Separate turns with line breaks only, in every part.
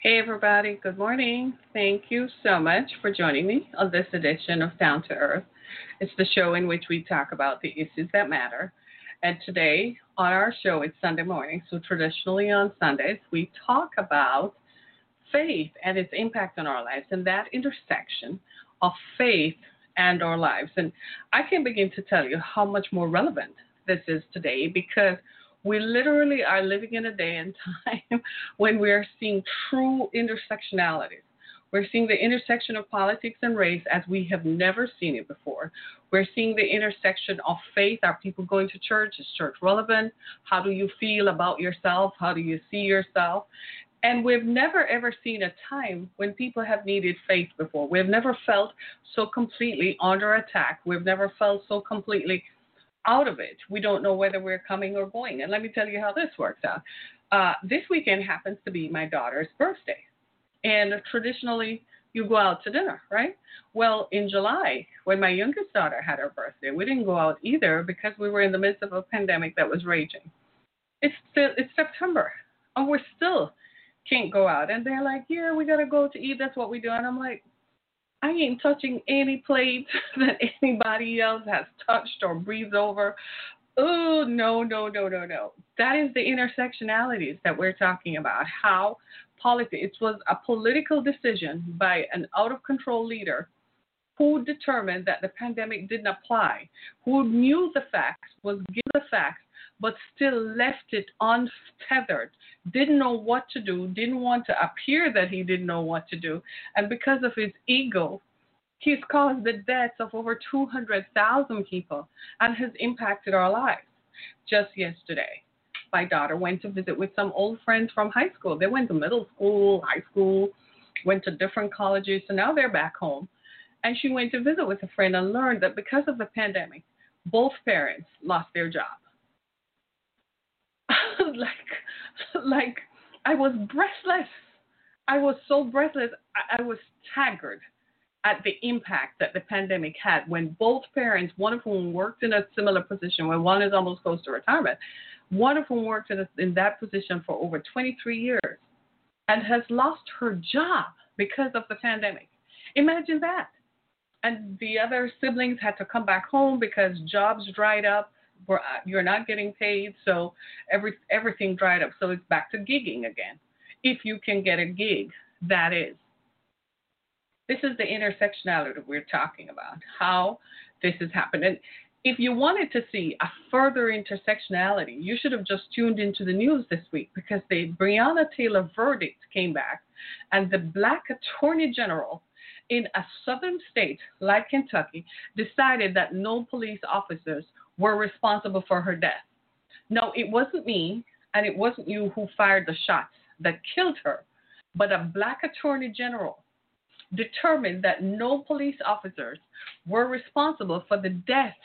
Hey, everybody. Good morning. Thank you so much for joining me on this edition of Down to Earth. It's the show in which we talk about the issues that matter. And today on our show, it's Sunday morning. So traditionally on Sundays, we talk about faith and its impact on our lives and that intersection of faith and our lives. And I can begin to tell you how much more relevant this is today because we literally are living in a day and time when we are seeing true intersectionalities. We're seeing the intersection of politics and race as we have never seen it before. We're seeing the intersection of faith. Are people going to church? Is church relevant? How do you feel about yourself? How do you see yourself? And we've never ever seen a time when people have needed faith before. We've never felt so completely under attack. We've never felt so completely out of it. We don't know whether we're coming or going. And let me tell you how this works out. Uh, this weekend happens to be my daughter's birthday. And traditionally, you go out to dinner, right? Well, in July, when my youngest daughter had her birthday, we didn't go out either because we were in the midst of a pandemic that was raging. It's still it's September, and we're still can't go out. And they're like, "Yeah, we gotta go to eat. That's what we do." And I'm like, I ain't touching any plate that anybody else has touched or breathed over. Oh, no, no, no, no, no. That is the intersectionalities that we're talking about. How politics, it was a political decision by an out of control leader who determined that the pandemic didn't apply, who knew the facts, was given the facts, but still left it untethered, didn't know what to do, didn't want to appear that he didn't know what to do. And because of his ego, he's caused the deaths of over 200,000 people and has impacted our lives. Just yesterday, my daughter went to visit with some old friends from high school. They went to middle school, high school, went to different colleges, so now they're back home. And she went to visit with a friend and learned that because of the pandemic, both parents lost their job. like, like I was breathless. I was so breathless. I, I was staggered at the impact that the pandemic had when both parents, one of whom worked in a similar position, where one is almost close to retirement, one of whom worked in, a, in that position for over 23 years and has lost her job because of the pandemic. Imagine that. And the other siblings had to come back home because jobs dried up. Uh, you're not getting paid, so every everything dried up. So it's back to gigging again. If you can get a gig, that is. This is the intersectionality we're talking about, how this has happened. And if you wanted to see a further intersectionality, you should have just tuned into the news this week because the Breonna Taylor verdict came back, and the black attorney general in a southern state like Kentucky decided that no police officers were responsible for her death. No, it wasn't me, and it wasn't you who fired the shots that killed her, but a black attorney general determined that no police officers were responsible for the death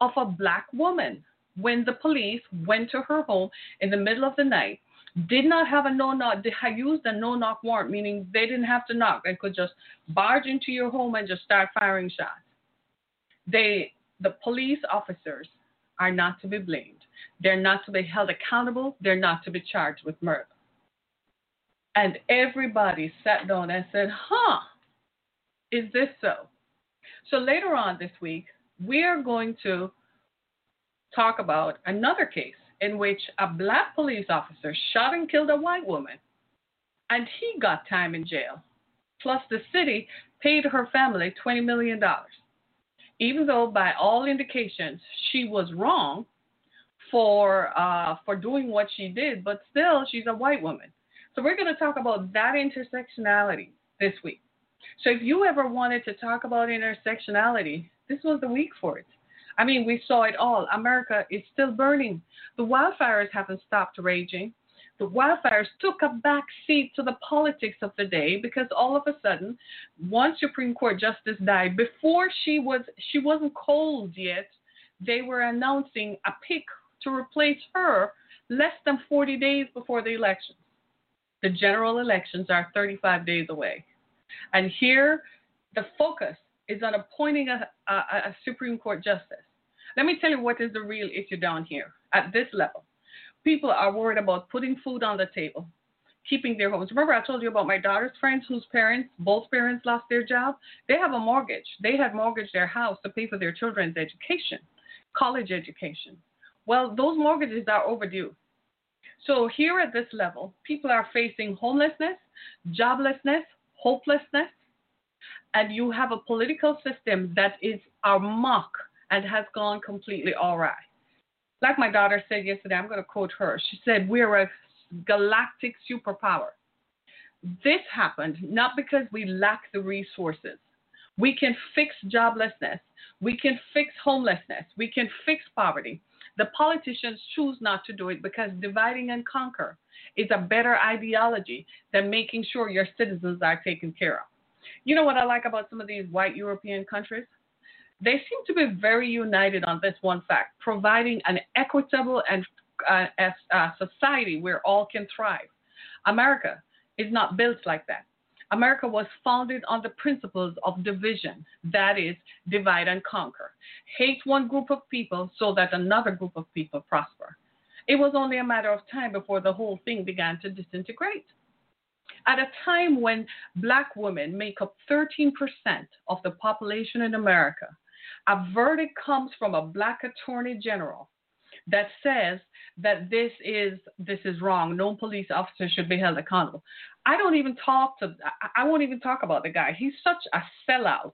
of a black woman when the police went to her home in the middle of the night did not have a no knock they had used a no knock warrant meaning they didn't have to knock they could just barge into your home and just start firing shots they the police officers are not to be blamed they're not to be held accountable they're not to be charged with murder and everybody sat down and said huh is this so? So later on this week, we are going to talk about another case in which a black police officer shot and killed a white woman, and he got time in jail. Plus, the city paid her family $20 million. Even though, by all indications, she was wrong for, uh, for doing what she did, but still, she's a white woman. So, we're going to talk about that intersectionality this week. So if you ever wanted to talk about intersectionality, this was the week for it. I mean, we saw it all. America is still burning. The wildfires haven't stopped raging. The wildfires took a back seat to the politics of the day because all of a sudden, one Supreme Court justice died before she was she wasn't cold yet. They were announcing a pick to replace her less than 40 days before the elections. The general elections are 35 days away. And here, the focus is on appointing a, a, a Supreme Court justice. Let me tell you what is the real issue down here at this level. People are worried about putting food on the table, keeping their homes. Remember, I told you about my daughter's friends whose parents, both parents, lost their job? They have a mortgage. They had mortgaged their house to pay for their children's education, college education. Well, those mortgages are overdue. So, here at this level, people are facing homelessness, joblessness, hopelessness, and you have a political system that is a mock and has gone completely awry. Like my daughter said yesterday, I'm going to quote her. She said, We're a galactic superpower. This happened not because we lack the resources. We can fix joblessness. We can fix homelessness. We can fix poverty. The politicians choose not to do it because dividing and conquer is a better ideology than making sure your citizens are taken care of. You know what I like about some of these white European countries? They seem to be very united on this one fact providing an equitable and uh, uh, society where all can thrive. America is not built like that. America was founded on the principles of division, that is, divide and conquer. Hate one group of people so that another group of people prosper. It was only a matter of time before the whole thing began to disintegrate. At a time when black women make up 13% of the population in America, a verdict comes from a black attorney general that says that this is this is wrong. No police officer should be held accountable. I don't even talk to I won't even talk about the guy. He's such a sellout.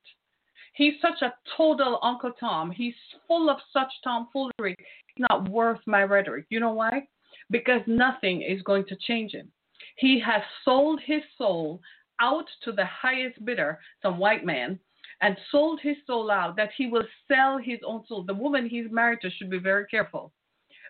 He's such a total Uncle Tom. He's full of such tomfoolery. He's not worth my rhetoric. You know why? Because nothing is going to change him. He has sold his soul out to the highest bidder, some white man, and sold his soul out that he will sell his own soul. The woman he's married to should be very careful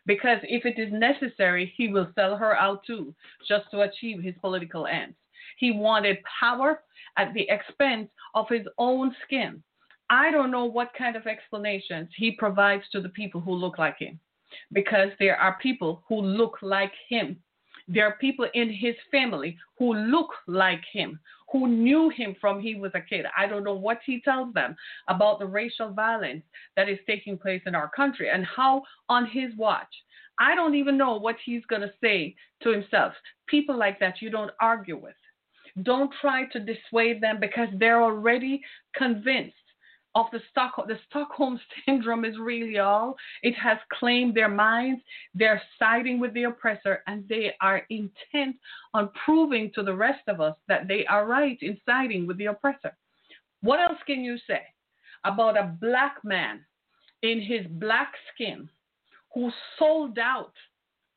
because if it is necessary, he will sell her out too, just to achieve his political ends. He wanted power at the expense of his own skin. I don't know what kind of explanations he provides to the people who look like him, because there are people who look like him. There are people in his family who look like him, who knew him from he was a kid. I don't know what he tells them about the racial violence that is taking place in our country and how on his watch. I don't even know what he's going to say to himself. People like that you don't argue with. Don't try to dissuade them because they're already convinced of the Stockholm. The Stockholm syndrome is really all. It has claimed their minds. They're siding with the oppressor, and they are intent on proving to the rest of us that they are right in siding with the oppressor. What else can you say about a black man in his black skin who sold out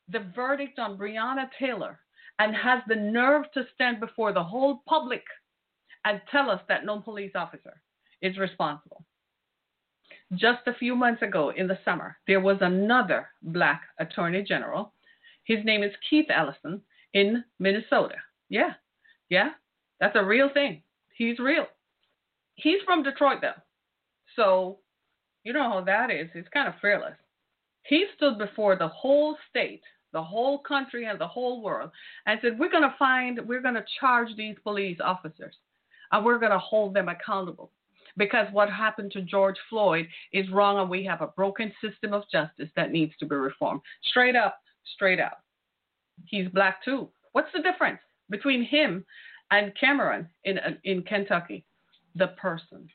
the verdict on Breonna Taylor and has the nerve to stand before the whole public and tell us that no police officer is responsible. Just a few months ago in the summer, there was another black attorney general. His name is Keith Ellison in Minnesota. Yeah, yeah, that's a real thing. He's real. He's from Detroit, though. So, you know how that is. He's kind of fearless. He stood before the whole state, the whole country, and the whole world and said, We're going to find, we're going to charge these police officers and we're going to hold them accountable because what happened to George Floyd is wrong and we have a broken system of justice that needs to be reformed. Straight up, straight up. He's black too. What's the difference between him and Cameron in, uh, in Kentucky? The person.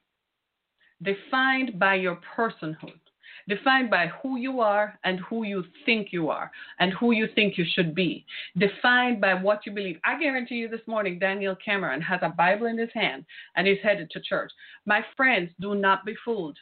Defined by your personhood defined by who you are and who you think you are and who you think you should be, defined by what you believe. I guarantee you this morning, Daniel Cameron has a Bible in his hand and is headed to church. My friends, do not be fooled.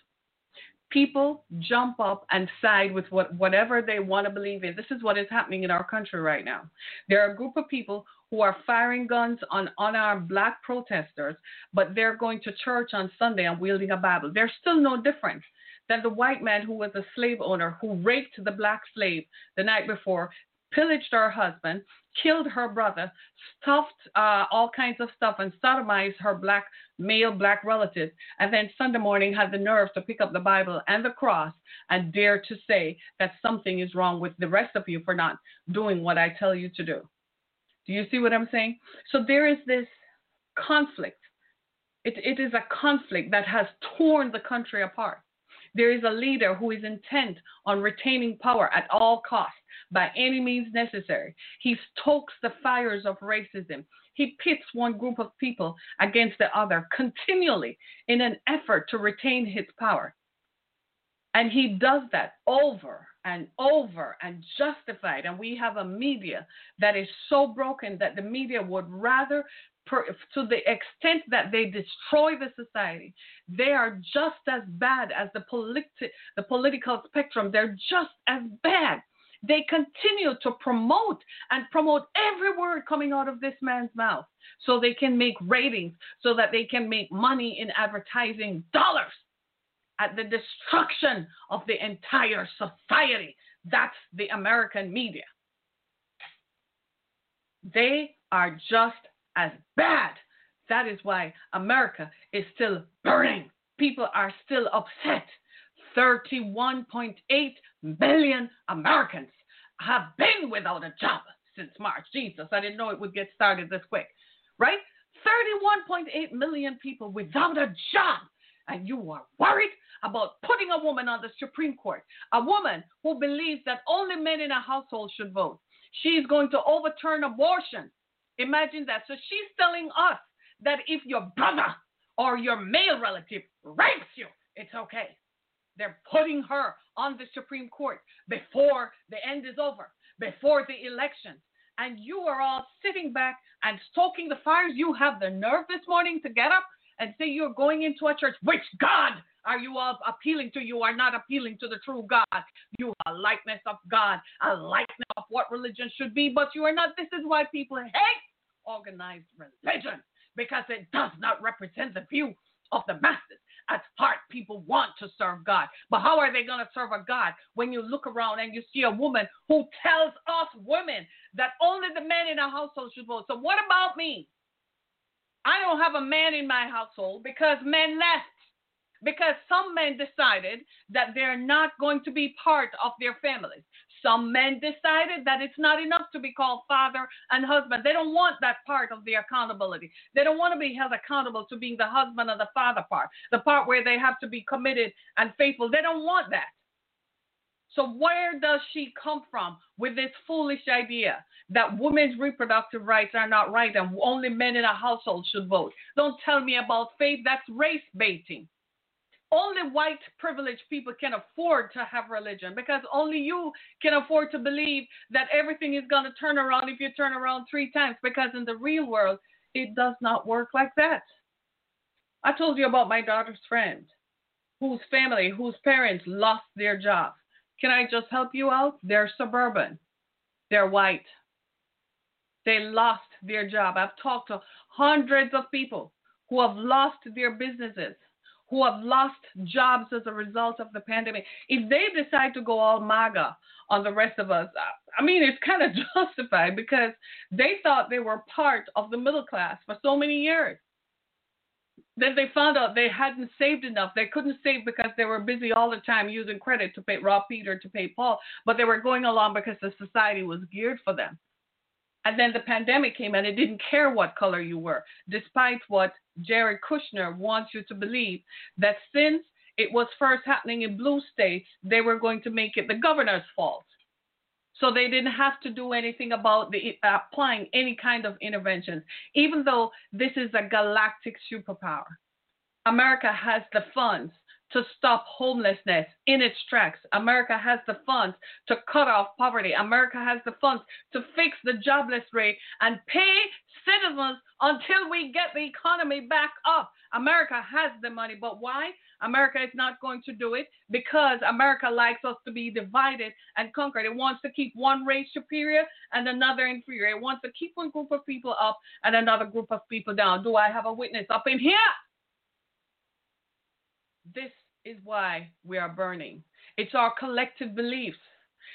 People jump up and side with what, whatever they want to believe in. This is what is happening in our country right now. There are a group of people who are firing guns on unarmed black protesters, but they're going to church on Sunday and wielding a Bible. There's still no difference than the white man who was a slave owner who raped the black slave the night before, pillaged her husband, killed her brother, stuffed uh, all kinds of stuff, and sodomized her black male black relatives, and then Sunday morning had the nerve to pick up the Bible and the cross and dare to say that something is wrong with the rest of you for not doing what I tell you to do. Do you see what I'm saying? So there is this conflict. It, it is a conflict that has torn the country apart. There is a leader who is intent on retaining power at all costs by any means necessary. He stokes the fires of racism. He pits one group of people against the other continually in an effort to retain his power. And he does that over and over and justified. And we have a media that is so broken that the media would rather, per, to the extent that they destroy the society, they are just as bad as the, politi- the political spectrum. They're just as bad. They continue to promote and promote every word coming out of this man's mouth so they can make ratings, so that they can make money in advertising dollars at the destruction of the entire society. That's the American media. They are just as bad. That is why America is still burning. People are still upset. 31.8 million Americans have been without a job since March. Jesus, I didn't know it would get started this quick, right? 31.8 million people without a job. And you are worried about putting a woman on the Supreme Court, a woman who believes that only men in a household should vote. She's going to overturn abortion. Imagine that. So she's telling us that if your brother or your male relative rapes you, it's okay. They're putting her on the Supreme Court before the end is over, before the election. And you are all sitting back and stoking the fires. You have the nerve this morning to get up and say you're going into a church. Which God are you all appealing to? You are not appealing to the true God. You are likeness of God, a likeness of what religion should be, but you are not. This is why people hate organized religion because it does not represent the view of the masses. At heart, people want to serve God. But how are they going to serve a God when you look around and you see a woman who tells us women that only the men in a household should vote? So, what about me? I don't have a man in my household because men left. Because some men decided that they're not going to be part of their families. Some men decided that it's not enough to be called father and husband. They don't want that part of the accountability. They don't want to be held accountable to being the husband and the father part, the part where they have to be committed and faithful. They don't want that. So, where does she come from with this foolish idea that women's reproductive rights are not right and only men in a household should vote? Don't tell me about faith. That's race baiting only white privileged people can afford to have religion because only you can afford to believe that everything is going to turn around if you turn around three times because in the real world it does not work like that. I told you about my daughter's friend whose family whose parents lost their job can i just help you out? They're suburban. They're white. They lost their job. I've talked to hundreds of people who have lost their businesses who have lost jobs as a result of the pandemic, if they decide to go all MAGA on the rest of us, I mean, it's kind of justified because they thought they were part of the middle class for so many years. Then they found out they hadn't saved enough. They couldn't save because they were busy all the time using credit to pay Rob Peter, to pay Paul, but they were going along because the society was geared for them. And then the pandemic came and it didn't care what color you were, despite what Jared Kushner wants you to believe that since it was first happening in blue states, they were going to make it the governor's fault. So they didn't have to do anything about the applying any kind of interventions, even though this is a galactic superpower. America has the funds to stop homelessness in its tracks. America has the funds to cut off poverty. America has the funds to fix the jobless rate and pay citizens until we get the economy back up. America has the money, but why? America is not going to do it because America likes us to be divided and conquered. It wants to keep one race superior and another inferior. It wants to keep one group of people up and another group of people down. Do I have a witness up in here? This is why we are burning. It's our collective beliefs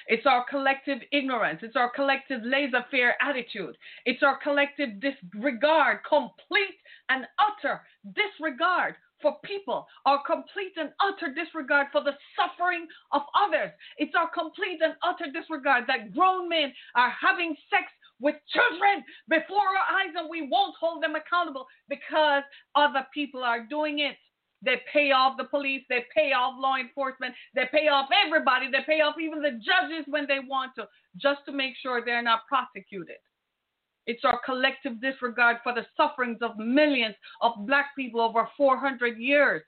It's our collective ignorance. It's our collective laissez faire attitude. It's our collective disregard, complete and utter disregard for people, our complete and utter disregard for the suffering of others. It's our complete and utter disregard that grown men are having sex with children before our eyes and we won't hold them accountable because other people are doing it. They pay off the police, they pay off law enforcement, they pay off everybody, they pay off even the judges when they want to, just to make sure they're not prosecuted. It's our collective disregard for the sufferings of millions of black people over 400 years.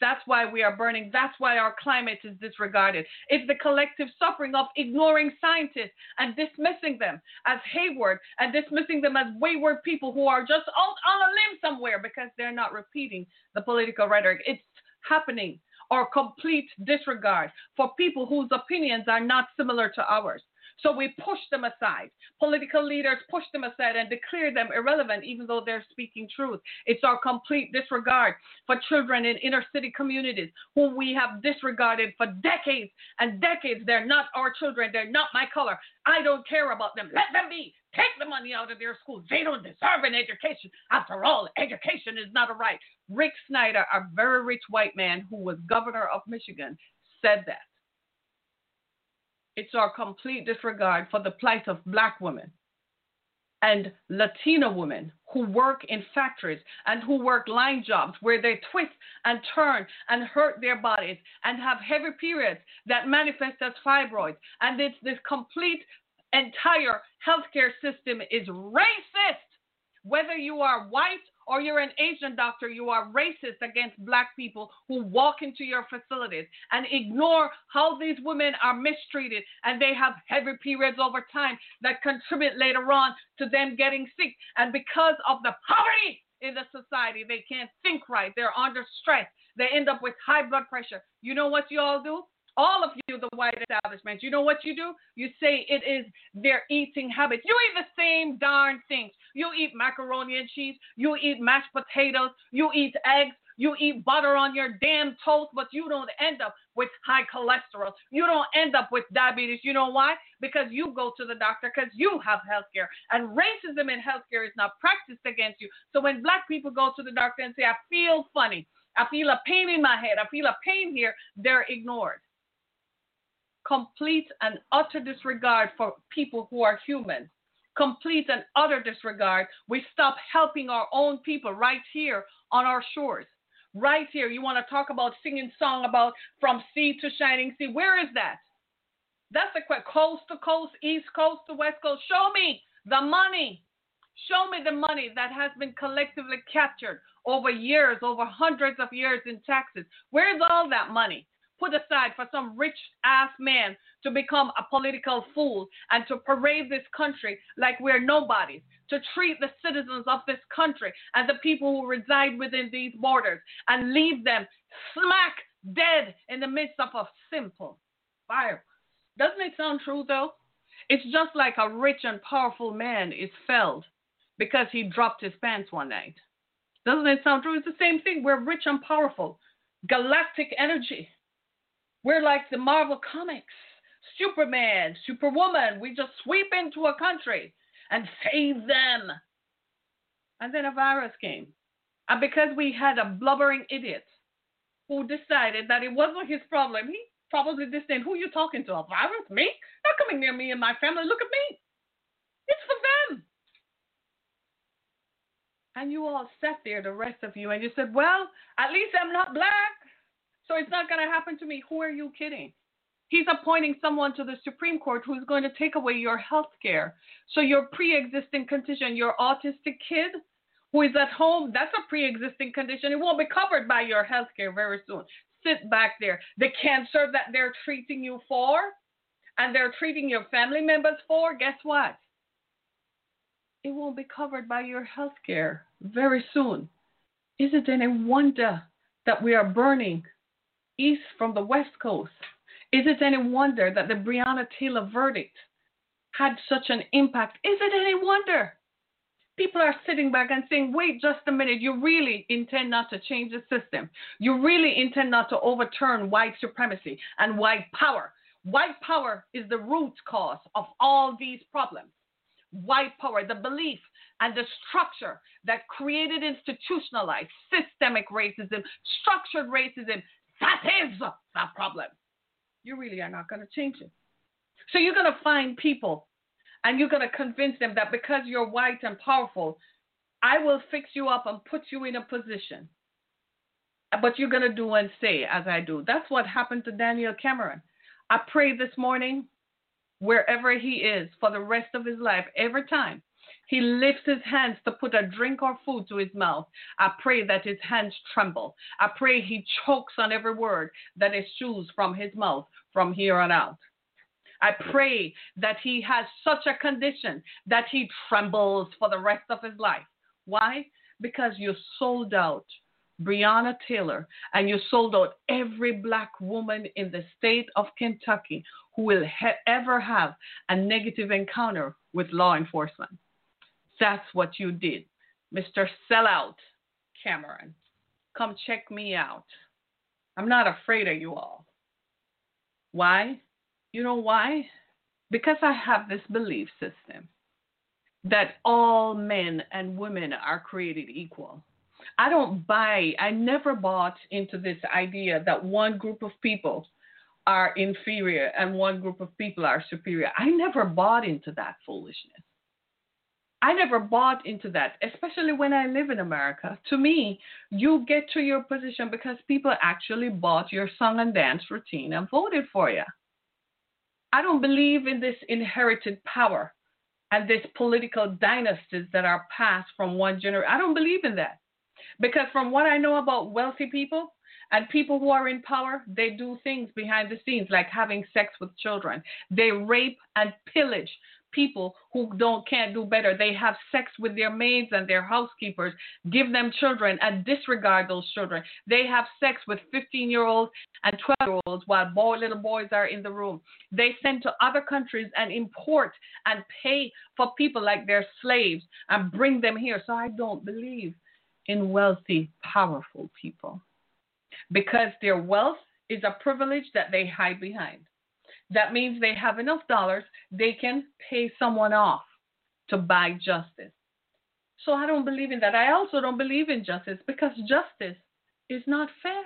That's why we are burning. That's why our climate is disregarded. It's the collective suffering of ignoring scientists and dismissing them as hayward and dismissing them as wayward people who are just out on a limb somewhere because they're not repeating the political rhetoric. It's happening. or complete disregard for people whose opinions are not similar to ours. So we push them aside. Political leaders push them aside and declare them irrelevant, even though they're speaking truth. It's our complete disregard for children in inner city communities whom we have disregarded for decades and decades. They're not our children. They're not my color. I don't care about them. Let them be. Take the money out of their schools. They don't deserve an education. After all, education is not a right. Rick Snyder, a very rich white man who was governor of Michigan, said that. It's our complete disregard for the plight of black women and Latina women who work in factories and who work line jobs where they twist and turn and hurt their bodies and have heavy periods that manifest as fibroids. And it's this complete entire healthcare system is racist. Whether you are white or you're an Asian doctor, you are racist against black people who walk into your facilities and ignore how these women are mistreated and they have heavy periods over time that contribute later on to them getting sick. And because of the poverty in the society, they can't think right. They're under stress. They end up with high blood pressure. You know what you all do? All of you, the white establishment, you know what you do? You say it is their eating habits. You eat the same darn things. You eat macaroni and cheese. You eat mashed potatoes. You eat eggs. You eat butter on your damn toast, but you don't end up with high cholesterol. You don't end up with diabetes. You know why? Because you go to the doctor because you have health care. And racism in healthcare is not practiced against you. So when black people go to the doctor and say, I feel funny, I feel a pain in my head, I feel a pain here, they're ignored complete and utter disregard for people who are human. Complete and utter disregard. We stop helping our own people right here on our shores. Right here. You want to talk about singing song about from sea to shining sea. Where is that? That's the question. Coast to coast, east coast to west coast. Show me the money. Show me the money that has been collectively captured over years, over hundreds of years in taxes. Where's all that money? Put aside for some rich ass man to become a political fool and to parade this country like we're nobodies, to treat the citizens of this country and the people who reside within these borders and leave them smack dead in the midst of a simple fire. Doesn't it sound true though? It's just like a rich and powerful man is felled because he dropped his pants one night. Doesn't it sound true? It's the same thing. We're rich and powerful. Galactic energy. We're like the Marvel Comics Superman, Superwoman. We just sweep into a country and save them. And then a virus came. And because we had a blubbering idiot who decided that it wasn't his problem, he probably disdained who are you talking to? A virus? Me? Not coming near me and my family. Look at me. It's for them. And you all sat there, the rest of you, and you said, Well, at least I'm not black. So it's not going to happen to me. Who are you kidding? He's appointing someone to the Supreme Court who's going to take away your health care. So your pre-existing condition, your autistic kid who is at home, that's a pre-existing condition. It won't be covered by your health care very soon. Sit back there. The cancer that they're treating you for and they're treating your family members for, guess what? It won't be covered by your health care very soon. Is it any wonder that we are burning east from the west coast. Is it any wonder that the Breonna Taylor verdict had such an impact? Is it any wonder? People are sitting back and saying, wait just a minute, you really intend not to change the system. You really intend not to overturn white supremacy and white power. White power is the root cause of all these problems. White power, the belief and the structure that created institutionalized systemic racism, structured racism, that is the problem. You really are not going to change it. So you're going to find people and you're going to convince them that because you're white and powerful, I will fix you up and put you in a position. But you're going to do and say as I do. That's what happened to Daniel Cameron. I pray this morning, wherever he is, for the rest of his life, every time he lifts his hands to put a drink or food to his mouth. I pray that his hands tremble. I pray he chokes on every word that issues from his mouth from here on out. I pray that he has such a condition that he trembles for the rest of his life. Why? Because you sold out Breonna Taylor and you sold out every black woman in the state of Kentucky who will ever have a negative encounter with law enforcement. That's what you did. Mr. Sellout Cameron, come check me out. I'm not afraid of you all. Why? You know why? Because I have this belief system that all men and women are created equal. I don't buy, I never bought into this idea that one group of people are inferior and one group of people are superior. I never bought into that foolishness. I never bought into that, especially when I live in America. To me, you get to your position because people actually bought your song and dance routine and voted for you. I don't believe in this inherited power and this political dynasties that are passed from one generation. I don't believe in that. Because from what I know about wealthy people and people who are in power, they do things behind the scenes like having sex with children. They rape and pillage people who don't can't do better. They have sex with their maids and their housekeepers, give them children and disregard those children. They have sex with 15 year olds and 12 year olds while boy, little boys are in the room. They send to other countries and import and pay for people like they're slaves and bring them here. So I don't believe in wealthy, powerful people because their wealth is a privilege that they hide behind. That means they have enough dollars, they can pay someone off to buy justice. So I don't believe in that. I also don't believe in justice because justice is not fair.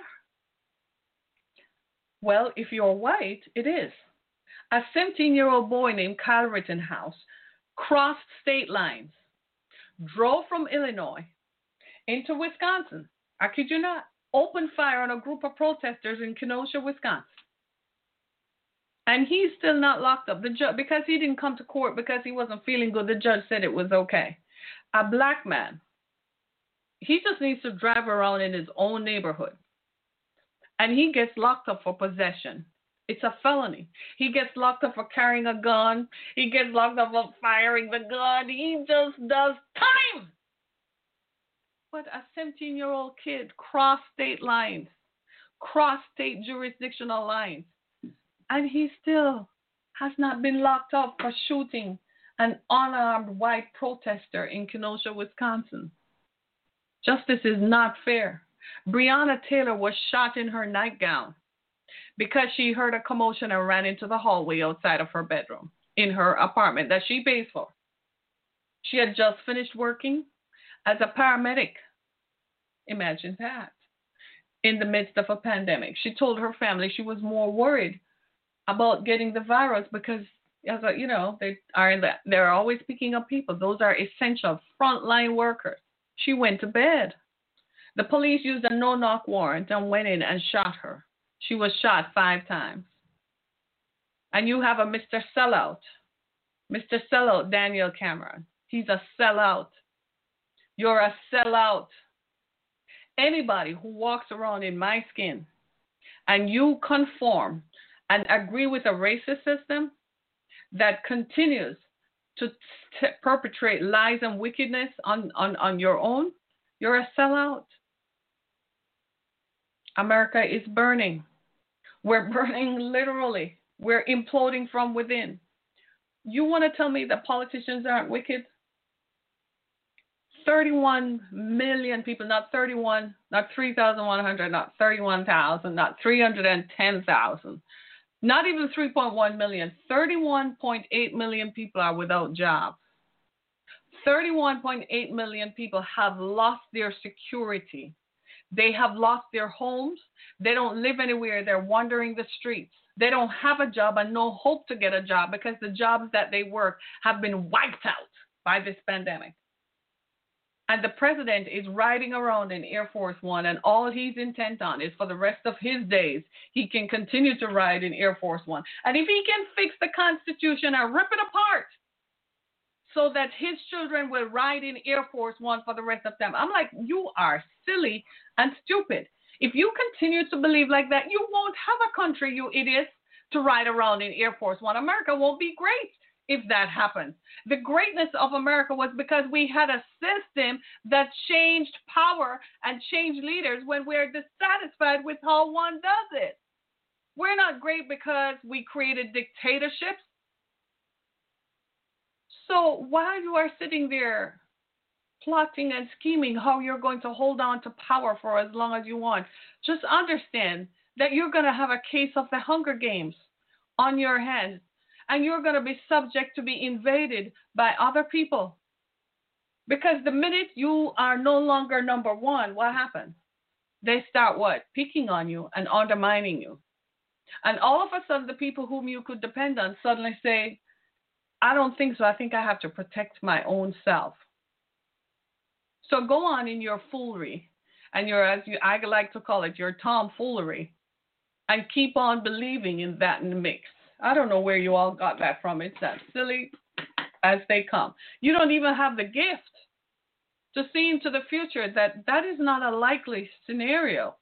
Well, if you're white, it is. A 17 year old boy named Kyle Rittenhouse crossed state lines, drove from Illinois into Wisconsin. I kid you not, opened fire on a group of protesters in Kenosha, Wisconsin and he's still not locked up. The judge because he didn't come to court because he wasn't feeling good. The judge said it was okay. A black man, he just needs to drive around in his own neighborhood, and he gets locked up for possession. It's a felony. He gets locked up for carrying a gun. He gets locked up for firing the gun. He just does time. But a 17 year old kid crossed state lines, crossed state jurisdictional lines and he still has not been locked up for shooting an unarmed white protester in Kenosha, Wisconsin. Justice is not fair. Breonna Taylor was shot in her nightgown because she heard a commotion and ran into the hallway outside of her bedroom in her apartment that she pays for. She had just finished working as a paramedic. Imagine that. In the midst of a pandemic. She told her family she was more worried about getting the virus because as a, you know they are the, they're always picking up people. Those are essential frontline workers. She went to bed. The police used a no-knock warrant and went in and shot her. She was shot five times. And you have a Mr. Sellout, Mr. Sellout Daniel Cameron. He's a sellout. You're a sellout. Anybody who walks around in my skin and you conform and agree with a racist system that continues to t- perpetrate lies and wickedness on, on, on your own, you're a sellout. America is burning. We're burning literally. We're imploding from within. You want to tell me that politicians aren't wicked? 31 million people, not 31, not 3,100, not 31,000, not 310,000. Not even 3.1 million. 31.8 million people are without jobs. 31.8 million people have lost their security. They have lost their homes. They don't live anywhere. They're wandering the streets. They don't have a job and no hope to get a job because the jobs that they work have been wiped out by this pandemic. And the president is riding around in Air Force One, and all he's intent on is for the rest of his days, he can continue to ride in Air Force One. And if he can fix the Constitution and rip it apart so that his children will ride in Air Force One for the rest of them, I'm like, you are silly and stupid. If you continue to believe like that, you won't have a country, you idiots, to ride around in Air Force One. America won't be great if that happens. The greatness of America was because we had a system that changed power and changed leaders when we're dissatisfied with how one does it. We're not great because we created dictatorships. So while you are sitting there plotting and scheming how you're going to hold on to power for as long as you want, just understand that you're going to have a case of the Hunger Games on your hands and you're going to be subject to be invaded by other people. Because the minute you are no longer number one, what happens? They start what? Picking on you and undermining you. And all of a sudden, the people whom you could depend on suddenly say, I don't think so. I think I have to protect my own self. So go on in your foolery and your, as you, I like to call it, your tomfoolery, and keep on believing in that in the mix. I don't know where you all got that from. It's as silly as they come. You don't even have the gift to see into the future that that is not a likely scenario.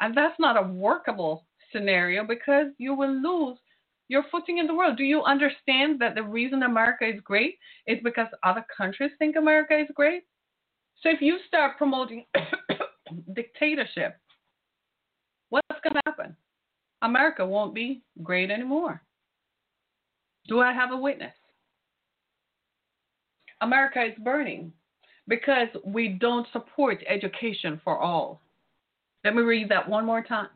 And that's not a workable scenario because you will lose your footing in the world. Do you understand that the reason America is great is because other countries think America is great? So if you start promoting dictatorship, what's going to happen? America won't be great anymore. Do I have a witness? America is burning because we don't support education for all. Let me read that one more time.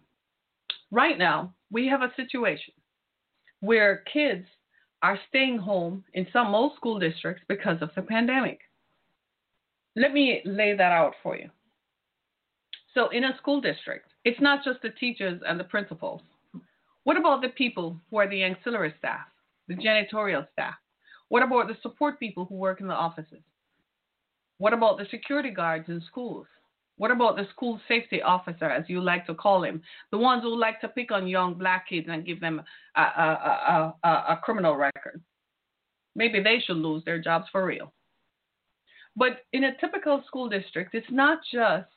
Right now, we have a situation where kids are staying home in some old school districts because of the pandemic. Let me lay that out for you. So, in a school district, it's not just the teachers and the principals. What about the people who are the ancillary staff? The janitorial staff? What about the support people who work in the offices? What about the security guards in schools? What about the school safety officer, as you like to call him, the ones who like to pick on young black kids and give them a, a, a, a criminal record? Maybe they should lose their jobs for real. But in a typical school district, it's not just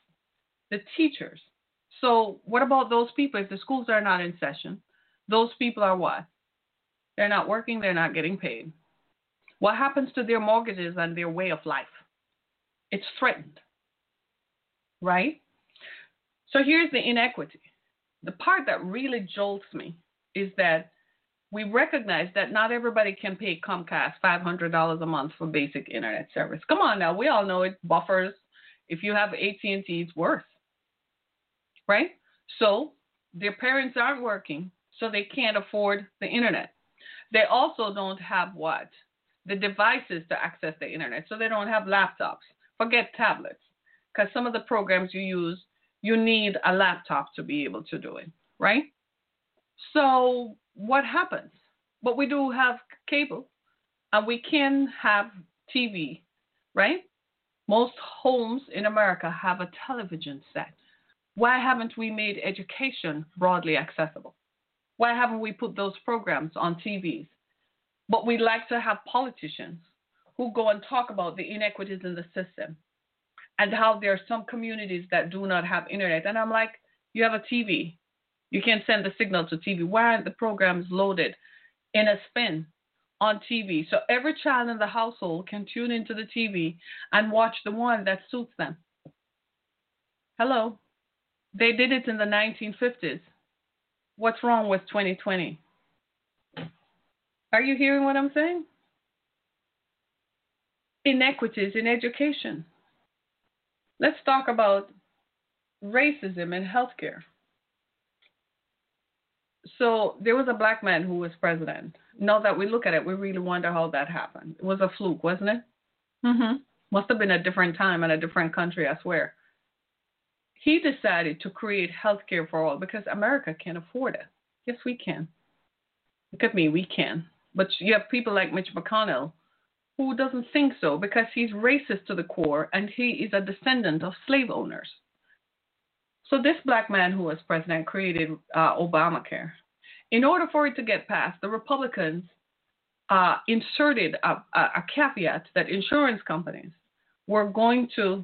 the teachers. So, what about those people if the schools are not in session? Those people are what? They're not working, they're not getting paid. What happens to their mortgages and their way of life? It's threatened, right? So here's the inequity. The part that really jolts me is that we recognize that not everybody can pay Comcast $500 a month for basic internet service. Come on now, we all know it buffers. If you have AT&T, it's worth, right? So their parents aren't working, so they can't afford the internet. They also don't have what? The devices to access the internet. So they don't have laptops. Forget tablets. Because some of the programs you use, you need a laptop to be able to do it, right? So what happens? But we do have cable and we can have TV, right? Most homes in America have a television set. Why haven't we made education broadly accessible? Why haven't we put those programs on TVs? But we like to have politicians who go and talk about the inequities in the system and how there are some communities that do not have internet. And I'm like, you have a TV. You can send the signal to TV. Why aren't the programs loaded in a spin on TV? So every child in the household can tune into the TV and watch the one that suits them. Hello. They did it in the 1950s. What's wrong with 2020? Are you hearing what I'm saying? Inequities in education. Let's talk about racism in healthcare. So there was a black man who was president. Now that we look at it, we really wonder how that happened. It was a fluke, wasn't it? Mm-hmm. Must have been a different time and a different country, I swear. He decided to create health care for all because America can't afford it. Yes, we can. Look at me, we can. But you have people like Mitch McConnell who doesn't think so because he's racist to the core and he is a descendant of slave owners. So this black man who was president created uh, Obamacare. In order for it to get passed, the Republicans uh, inserted a, a, a caveat that insurance companies were going to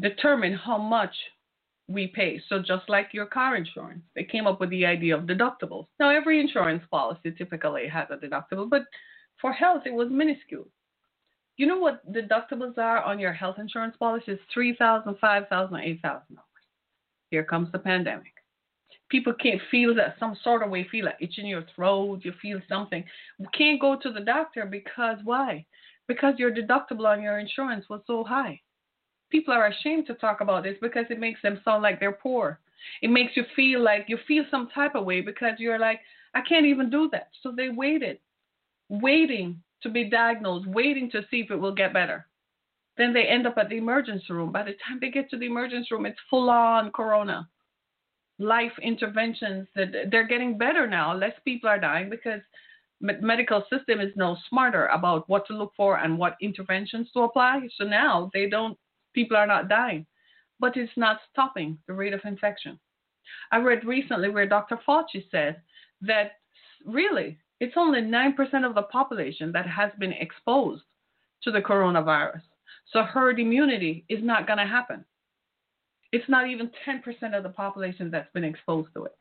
determine how much we pay. So just like your car insurance, they came up with the idea of deductibles. Now every insurance policy typically has a deductible, but for health it was minuscule. You know what deductibles are on your health insurance policy? It's three thousand, five thousand, eight thousand dollars. Here comes the pandemic. People can't feel that some sort of way, feel like itch in your throat, you feel something. We can't go to the doctor because why? Because your deductible on your insurance was so high. People are ashamed to talk about this because it makes them sound like they're poor. It makes you feel like you feel some type of way because you're like, I can't even do that. So they waited, waiting to be diagnosed, waiting to see if it will get better. Then they end up at the emergency room. By the time they get to the emergency room, it's full on corona. Life interventions that they're getting better now. Less people are dying because medical system is now smarter about what to look for and what interventions to apply. So now they don't people are not dying, but it's not stopping the rate of infection. I read recently where Dr. Fauci said that really it's only 9% of the population that has been exposed to the coronavirus. So herd immunity is not going to happen. It's not even 10% of the population that's been exposed to it.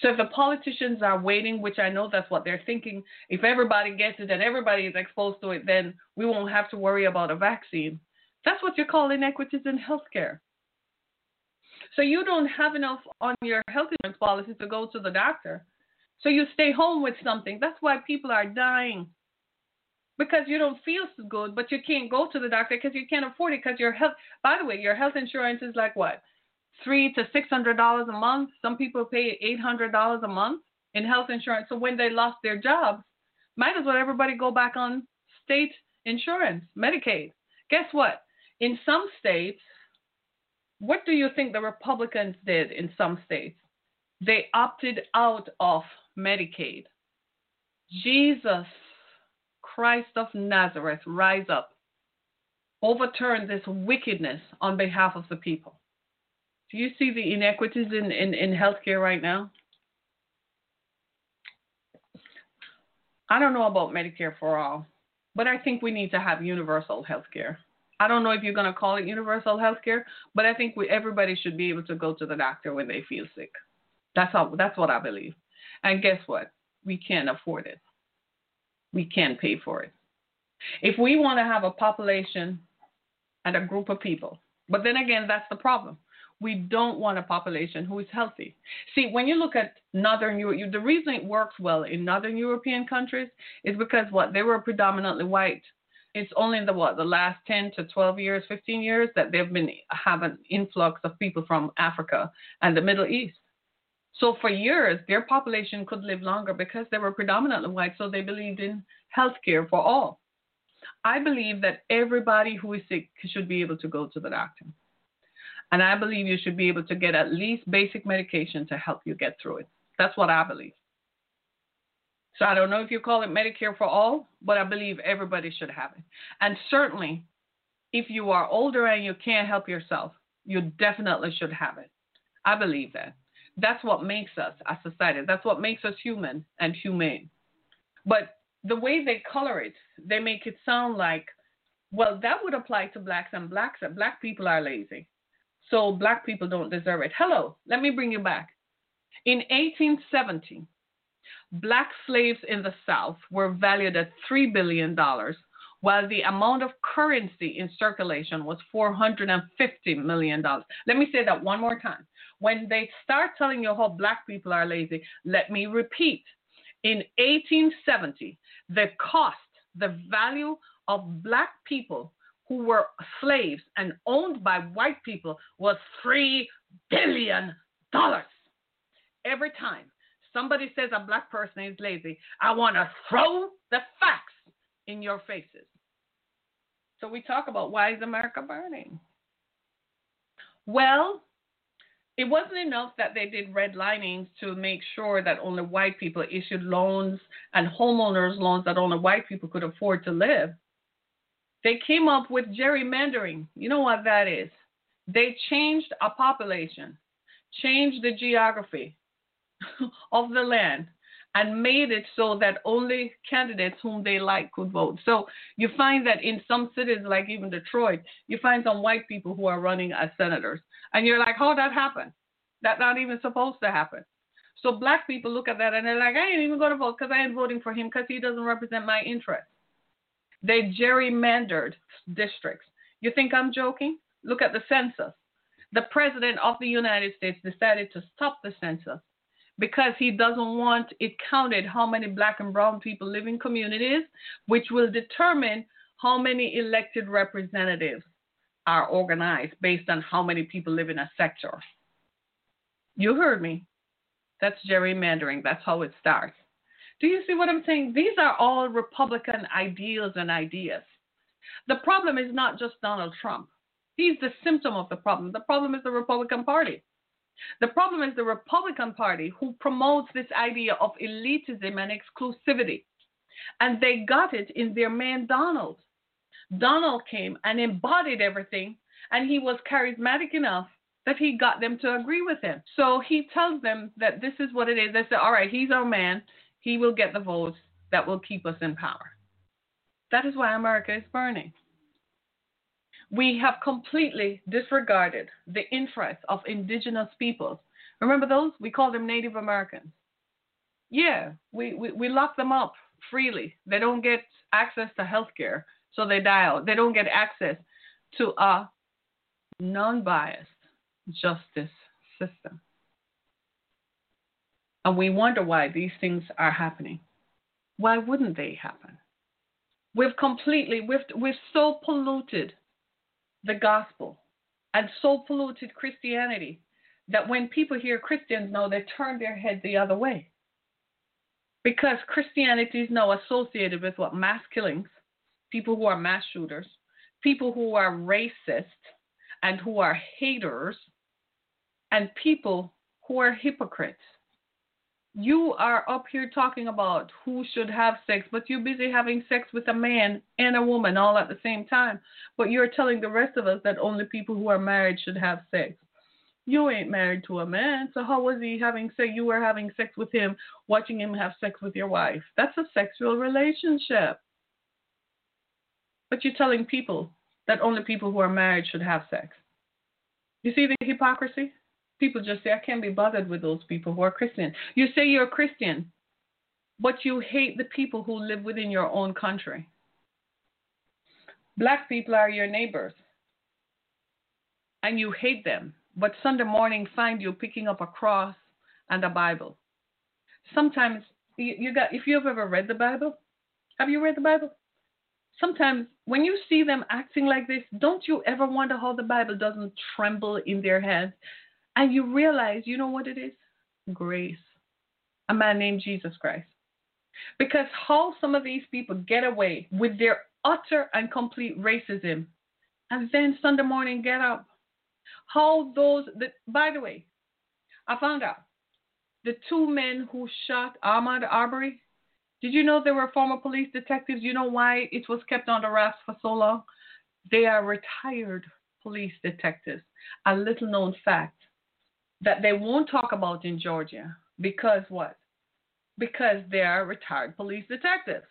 So if the politicians are waiting, which I know that's what they're thinking, if everybody gets it and everybody is exposed to it, then we won't have to worry about a vaccine. That's what you call inequities in healthcare. So you don't have enough on your health insurance policy to go to the doctor. So you stay home with something. That's why people are dying. Because you don't feel so good, but you can't go to the doctor because you can't afford it because your health by the way, your health insurance is like what? Three to six hundred dollars a month. Some people pay eight hundred dollars a month in health insurance. So when they lost their jobs, might as well everybody go back on state insurance, Medicaid. Guess what? In some states, what do you think the Republicans did in some states? They opted out of Medicaid. Jesus Christ of Nazareth, rise up. Overturn this wickedness on behalf of the people. Do you see the inequities in, in, in healthcare right now? I don't know about Medicare for all, but I think we need to have universal health care. I don't know if you're going to call it universal health care, but I think we, everybody should be able to go to the doctor when they feel sick. That's how. That's what I believe. And guess what? We can't afford it. We can't pay for it. If we want to have a population and a group of people, but then again, that's the problem. We don't want a population who is healthy. See, when you look at Northern Europe, the reason it works well in Northern European countries is because what they were predominantly white. It's only in the what the last 10 to 12 years, 15 years that they've been having an influx of people from Africa and the Middle East. So for years, their population could live longer because they were predominantly white, so they believed in health care for all. I believe that everybody who is sick should be able to go to the doctor. And I believe you should be able to get at least basic medication to help you get through it. That's what I believe. So I don't know if you call it Medicare for all, but I believe everybody should have it. And certainly, if you are older and you can't help yourself, you definitely should have it. I believe that. That's what makes us a society. That's what makes us human and humane. But the way they color it, they make it sound like, well, that would apply to blacks and blacks. and Black people are lazy. So black people don't deserve it. Hello, let me bring you back. In 1870, black slaves in the South were valued at $3 billion, while the amount of currency in circulation was $450 million. Let me say that one more time. When they start telling you how black people are lazy, let me repeat. In 1870, the cost, the value of black people who were slaves and owned by white people was $3 billion. Every time somebody says a black person is lazy, I want to throw the facts in your faces. So we talk about why is America burning? Well, it wasn't enough that they did redlinings to make sure that only white people issued loans and homeowners loans that only white people could afford to live. They came up with gerrymandering. You know what that is? They changed a population, changed the geography of the land, and made it so that only candidates whom they like could vote. So you find that in some cities, like even Detroit, you find some white people who are running as senators. And you're like, how that happened? That's not even supposed to happen. So black people look at that and they're like, I ain't even going to vote because I ain't voting for him because he doesn't represent my interests. They gerrymandered districts. You think I'm joking? Look at the census. The president of the United States decided to stop the census because he doesn't want it counted how many black and brown people live in communities, which will determine how many elected representatives are organized based on how many people live in a sector. You heard me. That's gerrymandering. That's how it starts. Do you see what I'm saying? These are all Republican ideals and ideas. The problem is not just Donald Trump. He's the symptom of the problem. The problem is the Republican Party. The problem is the Republican Party who promotes this idea of elitism and exclusivity. And they got it in their man Donald. Donald came and embodied everything, and he was charismatic enough that he got them to agree with him. So he tells them that this is what it is. They say, all right, he's our man. He will get the votes that will keep us in power. That is why America is burning. We have completely disregarded the interests of indigenous peoples. Remember those? We call them Native Americans. Yeah, we, we, we lock them up freely. They don't get access to health care, so they die out. They don't get access to a non biased justice system. And we wonder why these things are happening. Why wouldn't they happen? We've completely, we've, we've so polluted the gospel and so polluted Christianity that when people hear Christians now, they turn their head the other way. Because Christianity is now associated with what? Mass killings, people who are mass shooters, people who are racist and who are haters, and people who are hypocrites. You are up here talking about who should have sex, but you're busy having sex with a man and a woman all at the same time. But you're telling the rest of us that only people who are married should have sex. You ain't married to a man, so how was he having sex? You were having sex with him, watching him have sex with your wife. That's a sexual relationship. But you're telling people that only people who are married should have sex. You see the hypocrisy? People just say, I can't be bothered with those people who are Christian. You say you're a Christian, but you hate the people who live within your own country. Black people are your neighbors, and you hate them, but Sunday morning find you picking up a cross and a Bible. Sometimes you, you got, if you have ever read the Bible, have you read the Bible? Sometimes when you see them acting like this, don't you ever wonder how the Bible doesn't tremble in their hands and you realize, you know what it is? Grace. A man named Jesus Christ. Because how some of these people get away with their utter and complete racism and then Sunday morning get up. How those, the, by the way, I found out the two men who shot Ahmaud Arbery, did you know they were former police detectives? You know why it was kept under wraps for so long? They are retired police detectives. A little known fact that they won't talk about in Georgia because what? Because they are retired police detectives.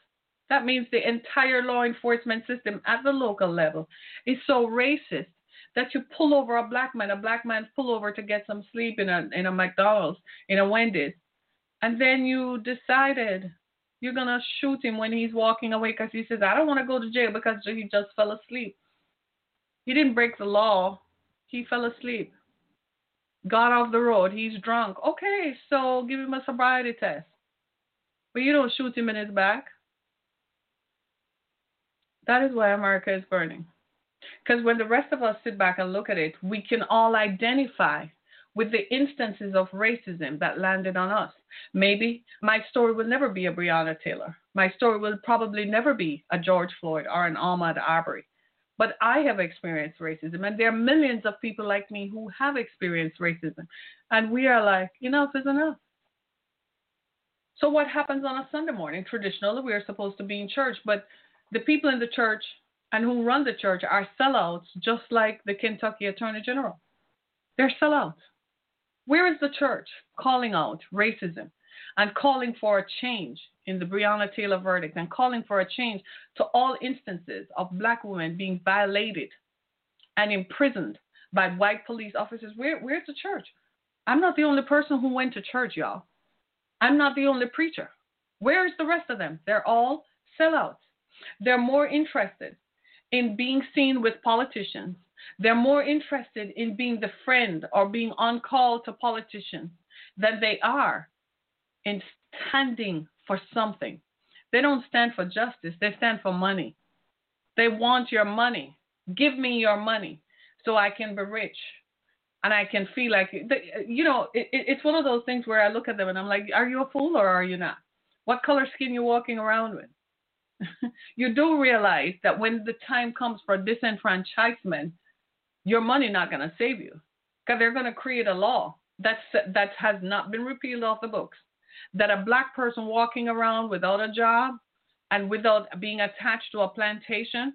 That means the entire law enforcement system at the local level is so racist that you pull over a black man, a black man pull over to get some sleep in a in a McDonald's, in a Wendy's, and then you decided you're gonna shoot him when he's walking away because he says, I don't want to go to jail because he just fell asleep. He didn't break the law. He fell asleep got off the road. He's drunk. Okay, so give him a sobriety test. But you don't shoot him in his back. That is why America is burning. Because when the rest of us sit back and look at it, we can all identify with the instances of racism that landed on us. Maybe my story will never be a Breonna Taylor. My story will probably never be a George Floyd or an Ahmaud Arbery. But I have experienced racism, and there are millions of people like me who have experienced racism. And we are like, enough is enough. So, what happens on a Sunday morning? Traditionally, we are supposed to be in church, but the people in the church and who run the church are sellouts, just like the Kentucky Attorney General. They're sellouts. Where is the church calling out racism and calling for a change in the Breonna Taylor verdict and calling for a change to all instances of black women being violated and imprisoned by white police officers? Where, where's the church? I'm not the only person who went to church, y'all. I'm not the only preacher. Where's the rest of them? They're all sellouts. They're more interested in being seen with politicians. They're more interested in being the friend or being on call to politicians than they are in standing for something. They don't stand for justice, they stand for money. They want your money. Give me your money so I can be rich. And I can feel like, you know, it, it's one of those things where I look at them and I'm like, are you a fool or are you not? What color skin you walking around with? you do realize that when the time comes for disenfranchisement, your money not going to save you because they're going to create a law that's, that has not been repealed off the books that a black person walking around without a job and without being attached to a plantation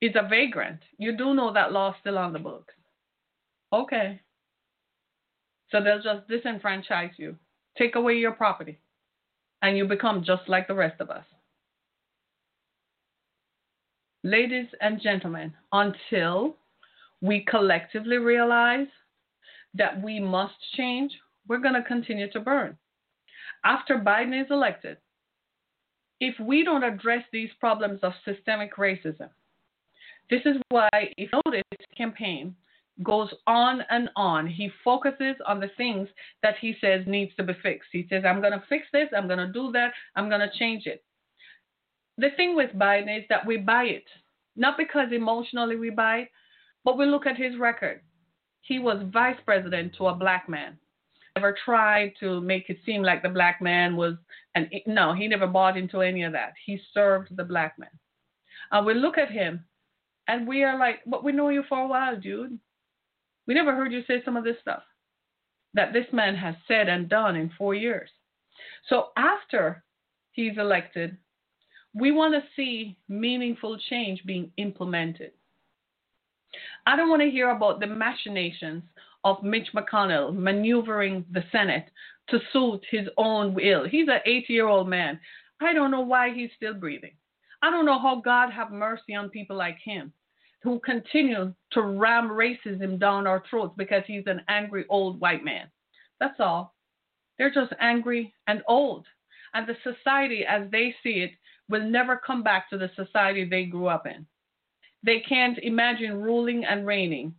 is a vagrant. You do know that law still on the books. Okay. So they'll just disenfranchise you, take away your property, and you become just like the rest of us. Ladies and gentlemen, until we collectively realize that we must change, we're going to continue to burn. After Biden is elected, if we don't address these problems of systemic racism, this is why, if you notice, campaign goes on and on. He focuses on the things that he says needs to be fixed. He says, I'm going to fix this, I'm going to do that, I'm going to change it the thing with Biden is that we buy it, not because emotionally we buy it, but we look at his record. He was vice president to a black man. Never tried to make it seem like the black man was, and no, he never bought into any of that. He served the black man. And we look at him, and we are like, but we know you for a while, dude. We never heard you say some of this stuff that this man has said and done in four years. So after he's elected, we want to see meaningful change being implemented. I don't want to hear about the machinations of Mitch McConnell maneuvering the Senate to suit his own will. He's an 80 year old man. I don't know why he's still breathing. I don't know how God have mercy on people like him who continue to ram racism down our throats because he's an angry old white man. That's all. They're just angry and old. And the society, as they see it, will never come back to the society they grew up in. They can't imagine ruling and reigning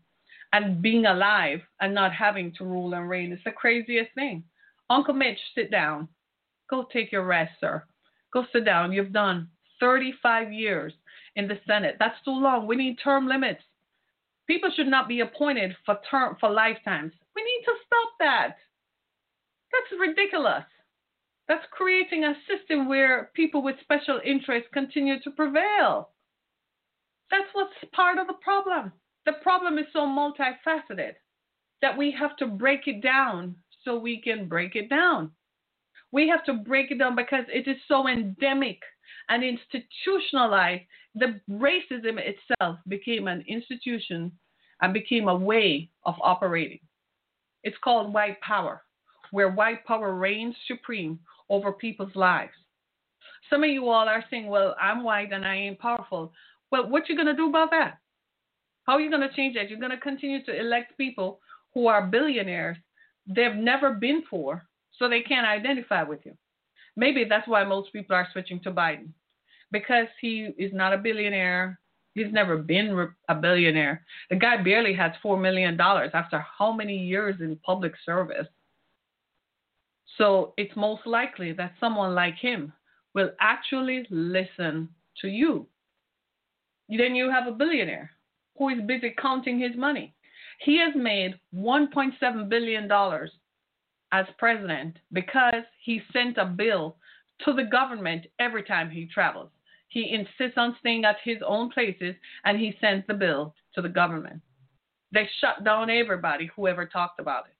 and being alive and not having to rule and reign. It's the craziest thing. Uncle Mitch, sit down. Go take your rest, sir. Go sit down. You've done 35 years in the Senate. That's too long. We need term limits. People should not be appointed for term for lifetimes. We need to stop that. That's ridiculous. That's creating a system where people with special interests continue to prevail. That's what's part of the problem. The problem is so multifaceted that we have to break it down so we can break it down. We have to break it down because it is so endemic and institutionalized. The racism itself became an institution and became a way of operating. It's called white power, where white power reigns supreme over people's lives. Some of you all are saying, well, I'm white and I ain't powerful. Well, what you going to do about that? How are you going to change that? You're going to continue to elect people who are billionaires they've never been poor, so they can't identify with you. Maybe that's why most people are switching to Biden because he is not a billionaire. He's never been a billionaire. The guy barely has $4 million after how many years in public service? So it's most likely that someone like him will actually listen to you. Then you have a billionaire who is busy counting his money. He has made $1.7 billion as president because he sent a bill to the government every time he travels. He insists on staying at his own places and he sends the bill to the government. They shut down everybody who ever talked about it.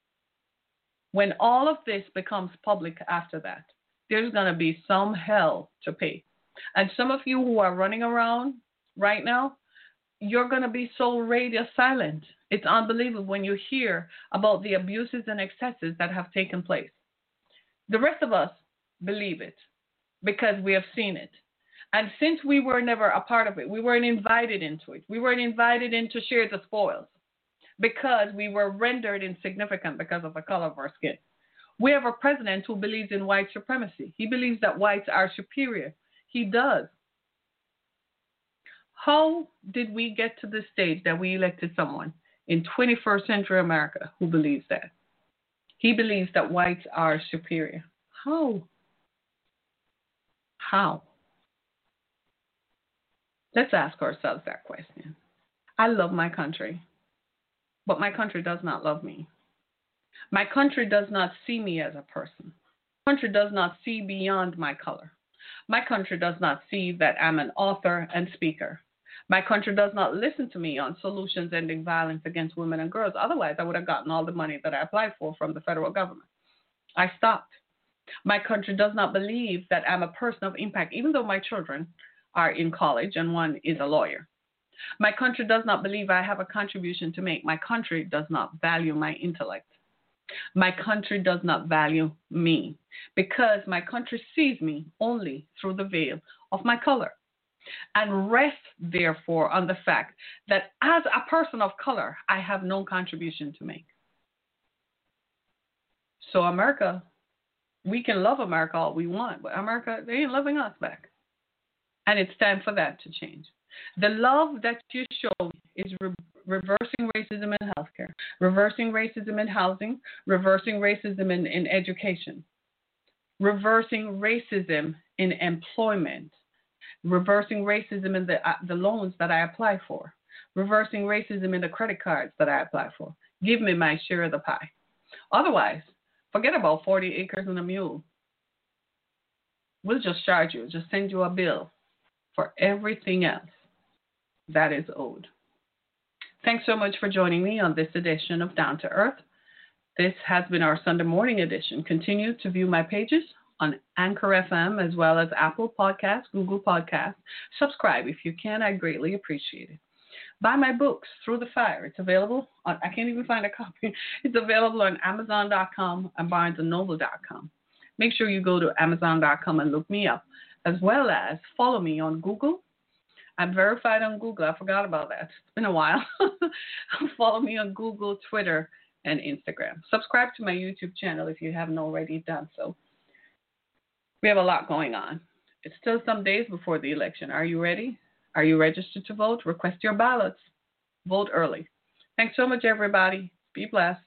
When all of this becomes public after that, there's going to be some hell to pay. And some of you who are running around right now, you're going to be so radio silent. It's unbelievable when you hear about the abuses and excesses that have taken place. The rest of us believe it because we have seen it. And since we were never a part of it, we weren't invited into it. We weren't invited in to share the spoils because we were rendered insignificant because of the color of our skin. We have a president who believes in white supremacy. He believes that whites are superior. He does. How did we get to the stage that we elected someone in 21st century America who believes that? He believes that whites are superior. How? How? Let's ask ourselves that question. I love my country, but my country does not love me. My country does not see me as a person. My country does not see beyond my color. My country does not see that I'm an author and speaker. My country does not listen to me on solutions ending violence against women and girls. Otherwise, I would have gotten all the money that I applied for from the federal government. I stopped. My country does not believe that I'm a person of impact, even though my children are in college and one is a lawyer. My country does not believe I have a contribution to make. My country does not value my intellect. My country does not value me because my country sees me only through the veil of my color and rest therefore on the fact that as a person of color, I have no contribution to make. So, America, we can love America all we want, but America, they ain't loving us back. And it's time for that to change. The love that you show is re- reversing racism in healthcare, reversing racism in housing, reversing racism in, in education, reversing racism in employment, reversing racism in the, uh, the loans that I apply for, reversing racism in the credit cards that I apply for. Give me my share of the pie. Otherwise, forget about 40 acres and a mule. We'll just charge you, just send you a bill for everything else that is owed. Thanks so much for joining me on this edition of Down to Earth. This has been our Sunday morning edition. Continue to view my pages on Anchor FM as well as Apple Podcasts, Google Podcasts. Subscribe if you can. I greatly appreciate it. Buy my books, Through the Fire. It's available on, I can't even find a copy. It's available on Amazon.com and BarnesandNoble.com. Make sure you go to Amazon.com and look me up, as well as follow me on Google. I'm verified on Google. I forgot about that. It's been a while. follow me on Google, Twitter, and Instagram. Subscribe to my YouTube channel if you haven't already done so. We have a lot going on. It's still some days before the election. Are you ready? Are you registered to vote? Request your ballots. Vote early. Thanks so much, everybody. Be blessed.